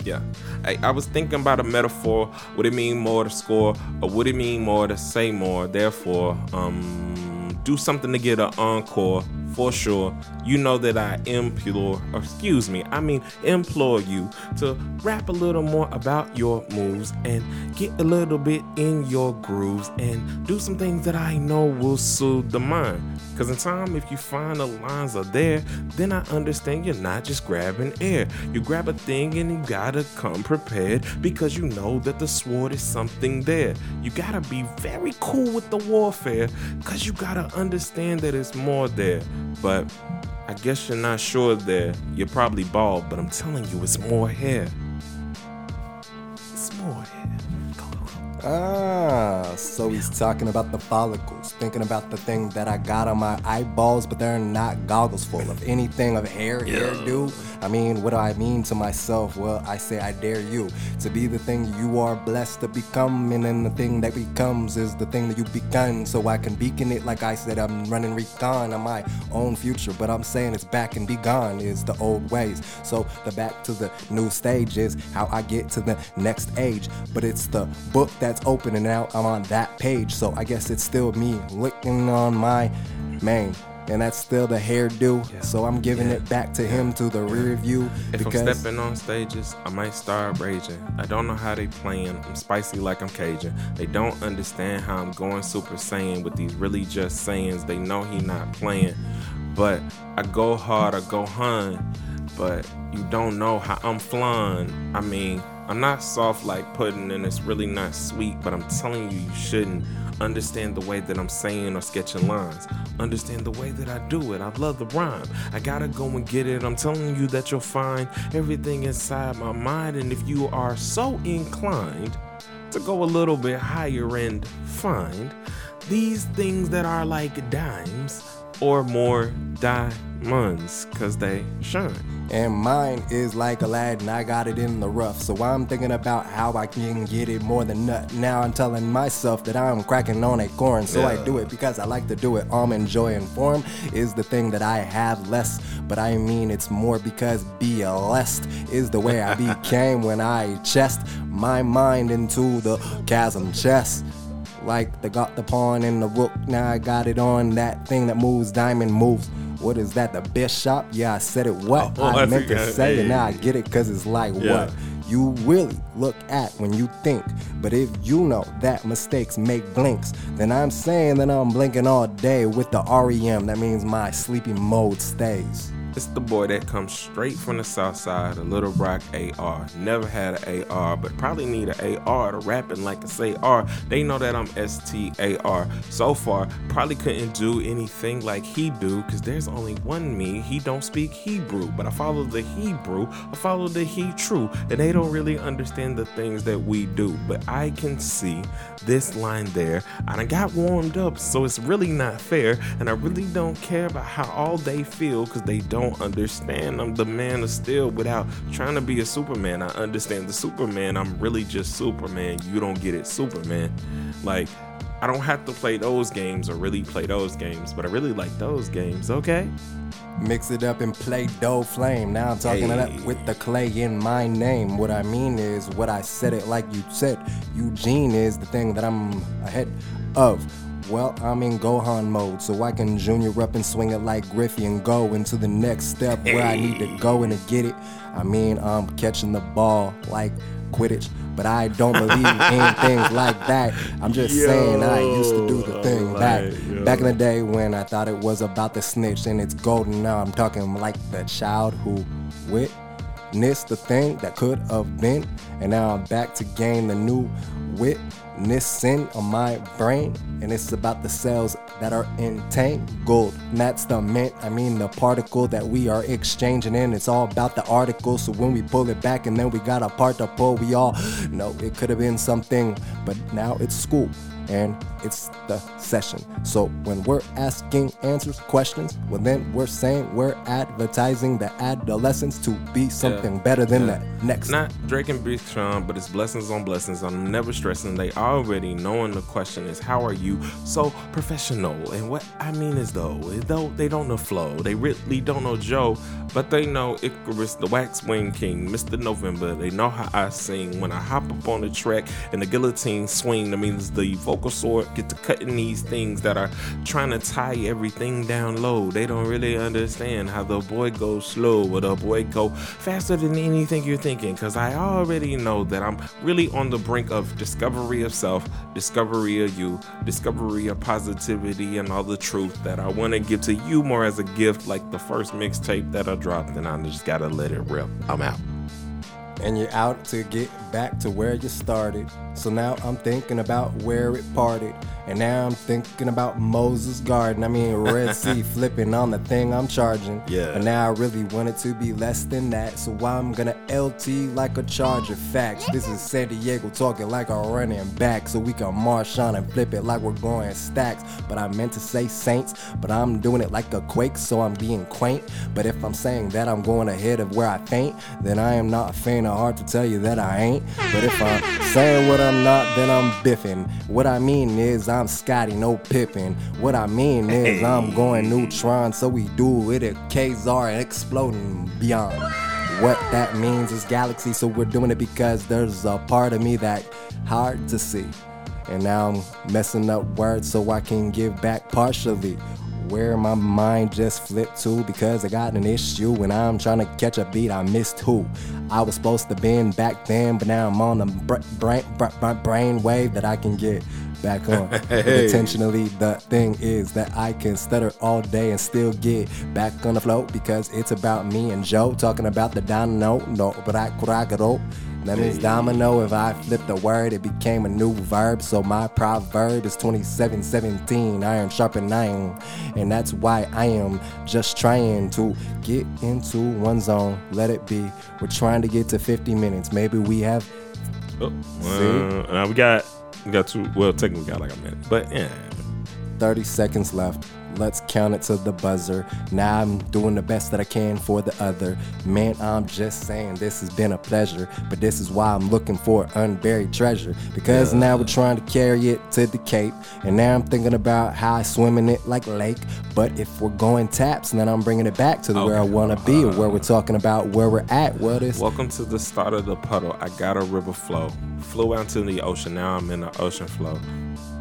yeah. I, I was thinking about a metaphor. Would it mean more to score, or would it mean more to say more? Therefore, um, do something to get an encore for sure. You know that I implore, excuse me, I mean implore you to rap a little more about your moves and get a little bit in your grooves and do some things that I know will soothe the mind. Cause in time, if you find the lines are there, then I understand you're not just grabbing air. You grab a thing and you gotta come prepared because you know that the sword is something there. You gotta be very cool with the warfare because you gotta understand that it's more there. But I guess you're not sure there. You're probably bald, but I'm telling you, it's more hair. Ah, so he's talking about the follicles, thinking about the thing that I got on my eyeballs, but they're not goggles full of anything of hair, hairdo. I mean, what do I mean to myself? Well, I say I dare you to be the thing you are blessed to become, and then the thing that becomes is the thing that you begun. So I can beacon it like I said, I'm running recon on my own future, but I'm saying it's back and be gone is the old ways. So the back to the new stage is how I get to the next age, but it's the book that's open and now I'm on that page. So I guess it's still me licking on my mane. And that's still the hairdo. So I'm giving Yeah. it back to him to the rear view. If because I'm stepping on stages, I might start raging. I don't know how they playing. I'm spicy like I'm Cajun. They don't understand how I'm going Super Saiyan with these really just sayings. They know he not playing. But I go hard, I go hun. But you don't know how I'm flying. I mean, I'm not soft like pudding and it's really not sweet, but I'm telling you, you shouldn't understand the way that I'm saying or sketching lines. Understand the way that I do it. I love the rhyme. I gotta go and get it. I'm telling you that you'll find everything inside my mind. And if you are so inclined to go a little bit higher and find these things that are like dimes or more diamonds, cause they shine. And mine is like Aladdin, I got it in the rough. So I'm thinking about how I can get it more than nut. Now I'm telling myself that I'm cracking on a corn. So I do it because I like to do it. Almond joy and form is the thing that I have less. But I mean it's more because be blessed is the way I became when I chest my mind into the chasm chest. Like they got the pawn in the rook, now I got it on that thing that moves, diamond moves. What is that? The bishop? Yeah, I said it. What oh, oh, I I meant to forgot. say, Hey. and now I get it because it's like Yeah. what you really look at when you think. But if you know that mistakes make blinks, then I'm saying that I'm blinking all day with the REM. That means my sleepy mode stays. It's the boy that comes straight from the south side, a Little Rock AR. Never had an AR, but probably need an AR to rapping like a say R. They know that I'm STAR. So far, probably couldn't do anything like he do, cause there's only one me. He don't speak Hebrew, but I follow the Hebrew. I follow the He true, and they don't really understand the things that we do. But I can see this line there. And I got warmed up, so it's really not fair, and I really don't care about how all they feel, cause they don't don't understand. I'm the man of steel without trying to be a Superman. I understand the Superman. I'm really just Superman. You don't get it, Superman. Like, I don't have to play those games or really play those games, but I really like those games, okay? Mix it up and play dough flame. Now I'm talking hey. it up with the clay in my name. What I mean is what I said it like you said. Eugene is the thing that I'm ahead of. Well, I'm in Gohan mode, so I can junior up and swing it like Griffey and go into the next step where I need to go and to get it. I mean, I'm catching the ball like Quidditch, but I don't believe in things like that. I'm just yo, saying I used to do the thing back yo. back in the day when I thought it was about the snitch and it's golden. Now I'm talking like the child who witnessed the thing that could have been, and now I'm back to gain the new wit sin on my brain, and it's about the cells that are entangled. And that's the mint, I mean the particle that we are exchanging in. It's all about the article. So when we pull it back and then we got a part to pull, we all know it could have been something, but now it's school and it's the session. So when we're asking answers, questions, well then we're saying we're advertising the adolescents to be something yeah. better than yeah. that next. Not Drake and Big Sean, but it's blessings on blessings. I'm never stressing. They already knowing the question is how are you so professional? And what I mean is though, though they don't know flow, they really don't know Joe, but they know Icarus, the Wax Wing King, Mr. November. They know how I sing when I hop up on the track and the guillotine swing. That means the vocal sword get to cutting these things that are trying to tie everything down low. They don't really understand how the boy goes slow or the boy go faster than anything you're thinking. Cause I already know that I'm really on the brink of discovery of self, discovery of you, discovery of positivity and all the truth that I want to give to you more as a gift, like the first mixtape that I dropped, and I just gotta let it rip. I'm out and you're out to get back to where you started. So now I'm thinking about where it parted. And now I'm thinking about Moses Garden. I mean, Red Sea flipping on the thing I'm charging. Yeah. But now I really want it to be less than that. So why I'm gonna LT like a charger. Facts. This is San Diego talking like a running back. So we can march on and flip it like we're going stacks. But I meant to say Saints, but I'm doing it like a quake. So I'm being quaint. But if I'm saying that I'm going ahead of where I faint, then I am not faint of heart to tell you that I ain't. But if I'm saying what I'm not, then I'm biffing. What I mean is I'm Scottie, no Pippen. What I mean is I'm going neutron, so we do it at quasar and exploding beyond. What that means is galaxy, so we're doing it because there's a part of me that hard to see. And now I'm messing up words so I can give back partially where my mind just flipped to because I got an issue when I'm trying to catch a beat. I missed who I was supposed to been back then, but now I'm on the brain, brain, brain wave that I can get back on. hey. Intentionally, the thing is that I can stutter all day and still get back on the float because it's about me and Joe talking about the domino, no, but I that means domino. If I flip the word, it became a new verb. So my proverb is 2717, iron sharpen nine. And that's why I am just trying to get into one zone. Let it be. We're trying to get to 50 minutes. Maybe we have. Oh, uh, now we got we got two. Well, technically, we got like a minute, but yeah. 30 seconds left. Let's count it to the buzzer. Now I'm doing the best that I can for the other. Man, I'm just saying this has been a pleasure. But this is why I'm looking for unburied treasure. Because yeah. now we're trying to carry it to the Cape. And now I'm thinking about how I swim in it like lake. But if we're going taps, then I'm bringing it back to okay. where I want to be, or where we're talking about where we're at. What is? Welcome to the start of the puddle. I got a river flow. Flew out to the ocean. Now I'm in the ocean flow.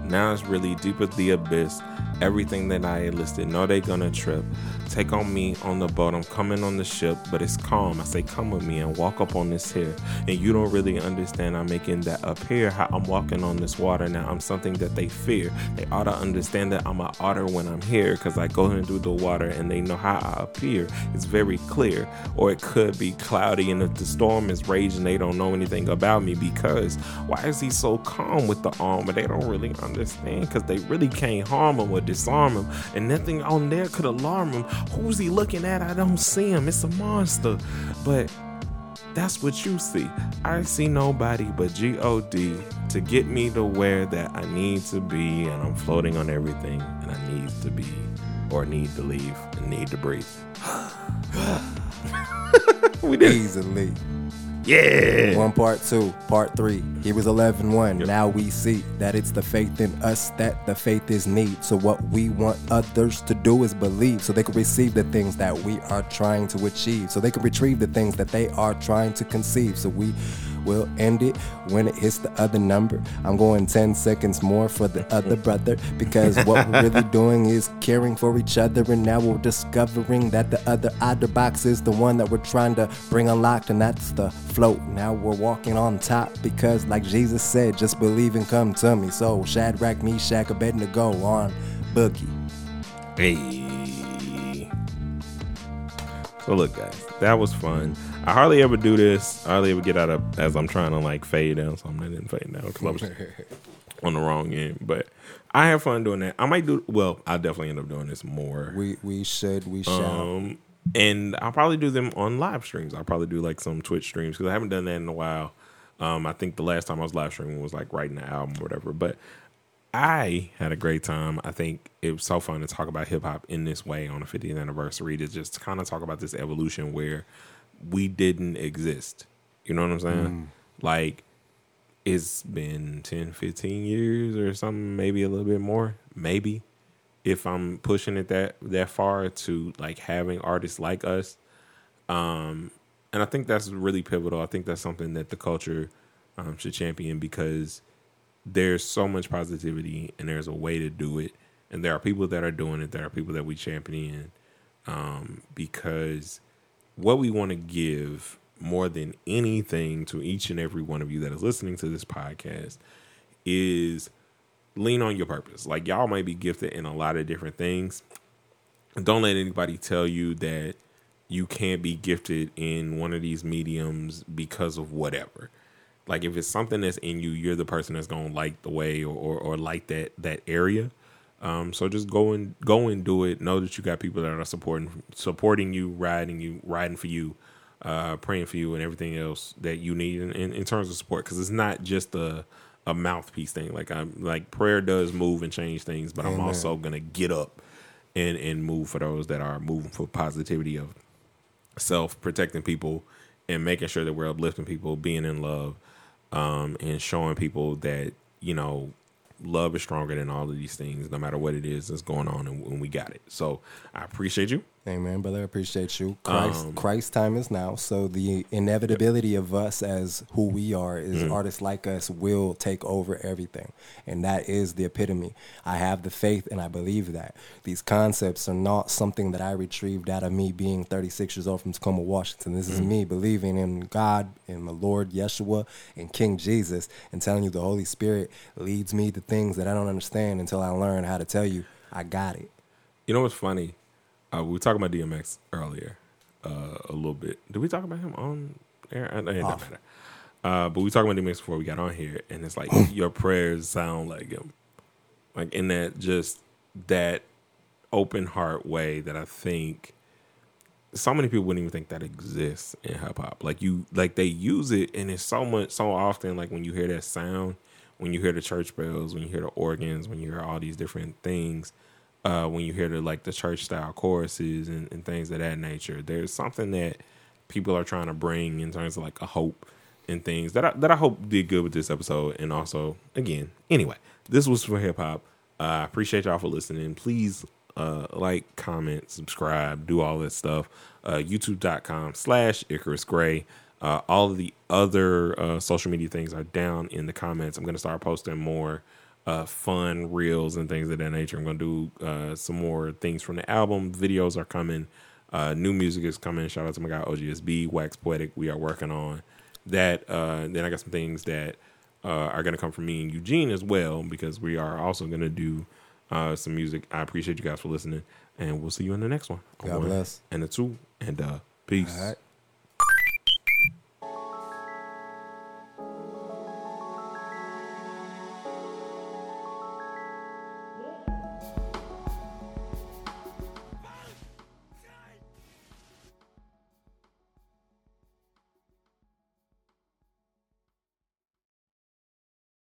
Now it's really deep at the abyss. everything that I listed. Know they gonna trip. Take on me on the boat. I'm coming on the ship, but it's calm. I say, come with me and walk up on this here. And you don't really understand. I'm making that appear how I'm walking on this water now. I'm something that they fear. They ought to understand that I'm an otter when I'm here because I go in through the water and they know how I appear. It's very clear. Or it could be cloudy and if the storm is raging, they don't know anything about me because why is he so calm with the armor? They don't really understand because they really can't harm him or disarm him, and nothing on there could alarm him. Who's he looking at? I don't see him. It's a monster. But that's what you see. I see nobody but G-O-D to get me to where that I need to be, and I'm floating on everything, and I need to be, or need to leave, and need to breathe. we did easily. Yeah. One part two, part three. He was 11 1. Yep. Now we see that it's the faith in us that the faith is need. So, what we want others to do is believe so they can receive the things that we are trying to achieve. So they can retrieve the things that they are trying to conceive. So, we will end it when it hits the other number. I'm going 10 seconds more for the other brother because what we're really doing is caring for each other. And now we're discovering that the other other box is the one that we're trying to bring unlocked, and that's the float. Now we're walking on top because, like Jesus said, just believe and come to me. So Shadrach, Meshach, Abednego on Boogie. Hey. So look, guys, that was fun. I hardly ever do this. I hardly ever get out of as I'm trying to like fade down something. I didn't fade down because I was on the wrong end. But I have fun doing that. I might do well. I'll definitely end up doing this more. We we should we shall. Um, and I'll probably do them on live streams. I'll probably do like some Twitch streams because I haven't done that in a while. Um, I think the last time I was live streaming was like writing the album or whatever. But I had a great time. I think it was so fun to talk about hip hop in this way on the 50th anniversary to just kind of talk about this evolution where we didn't exist. You know what I'm saying? Mm. Like it's been 10, 15 years or something, maybe a little bit more, maybe if I'm pushing it that that far to like having artists like us. Um and I think that's really pivotal. I think that's something that the culture um, should champion because there's so much positivity and there's a way to do it and there are people that are doing it there are people that we champion um, because what we want to give more than anything to each and every one of you that is listening to this podcast is lean on your purpose. Like y'all might be gifted in a lot of different things. Don't let anybody tell you that you can't be gifted in one of these mediums because of whatever. Like if it's something that's in you, you're the person that's gonna like the way or or, or like that that area. Um, so just go and go and do it. Know that you got people that are supporting supporting you, riding you, riding for you, uh, praying for you, and everything else that you need in, in, in terms of support. Because it's not just a a mouthpiece thing. Like I'm like prayer does move and change things, but Amen. I'm also gonna get up and and move for those that are moving for positivity of self protecting people and making sure that we're uplifting people, being in love um, and showing people that you know love is stronger than all of these things, no matter what it is that's going on, and, and we got it. So I appreciate you. Amen, brother. I appreciate you. Christ, um, Christ time is now. So the inevitability of us as who we are is mm-hmm. artists like us will take over everything. And that is the epitome. I have the faith and I believe that. These concepts are not something that I retrieved out of me being 36 years old from Tacoma, Washington. This mm-hmm. is me believing in God and my Lord Yeshua and King Jesus and telling you the Holy Spirit leads me to things that I don't understand until I learn how to tell you I got it. You know what's funny? Uh, we were talking about DMX earlier uh, a little bit. Did we talk about him on air? It doesn't matter. Uh, but we talked about DMX before we got on here, and it's like your prayers sound like him, like in that just that open heart way that I think so many people wouldn't even think that exists in hip hop. Like you, like they use it, and it's so much, so often. Like when you hear that sound, when you hear the church bells, when you hear the organs, when you hear all these different things, uh, when you hear the like the church style choruses and, and things of that nature. There's something that people are trying to bring in terms of like a hope and things that I, that I hope did good with this episode. And also, again, anyway, this was for hip hop. I uh, appreciate y'all for listening. Please uh, like, comment, subscribe, do all that stuff. Uh, YouTube.com slash Icarus Gray. Uh, all of the other uh, social media things are down in the comments. I'm going to start posting more uh, fun reels and things of that nature. I'm gonna do uh, some more things from the album. Videos are coming. Uh, new music is coming. Shout out to my guy OGSB, Wax Poetic. We are working on that. Uh, then I got some things that uh, are gonna come from me and Eugene as well because we are also gonna do uh, some music. I appreciate you guys for listening, and we'll see you in the next one. God bless. And the two, and uh, peace.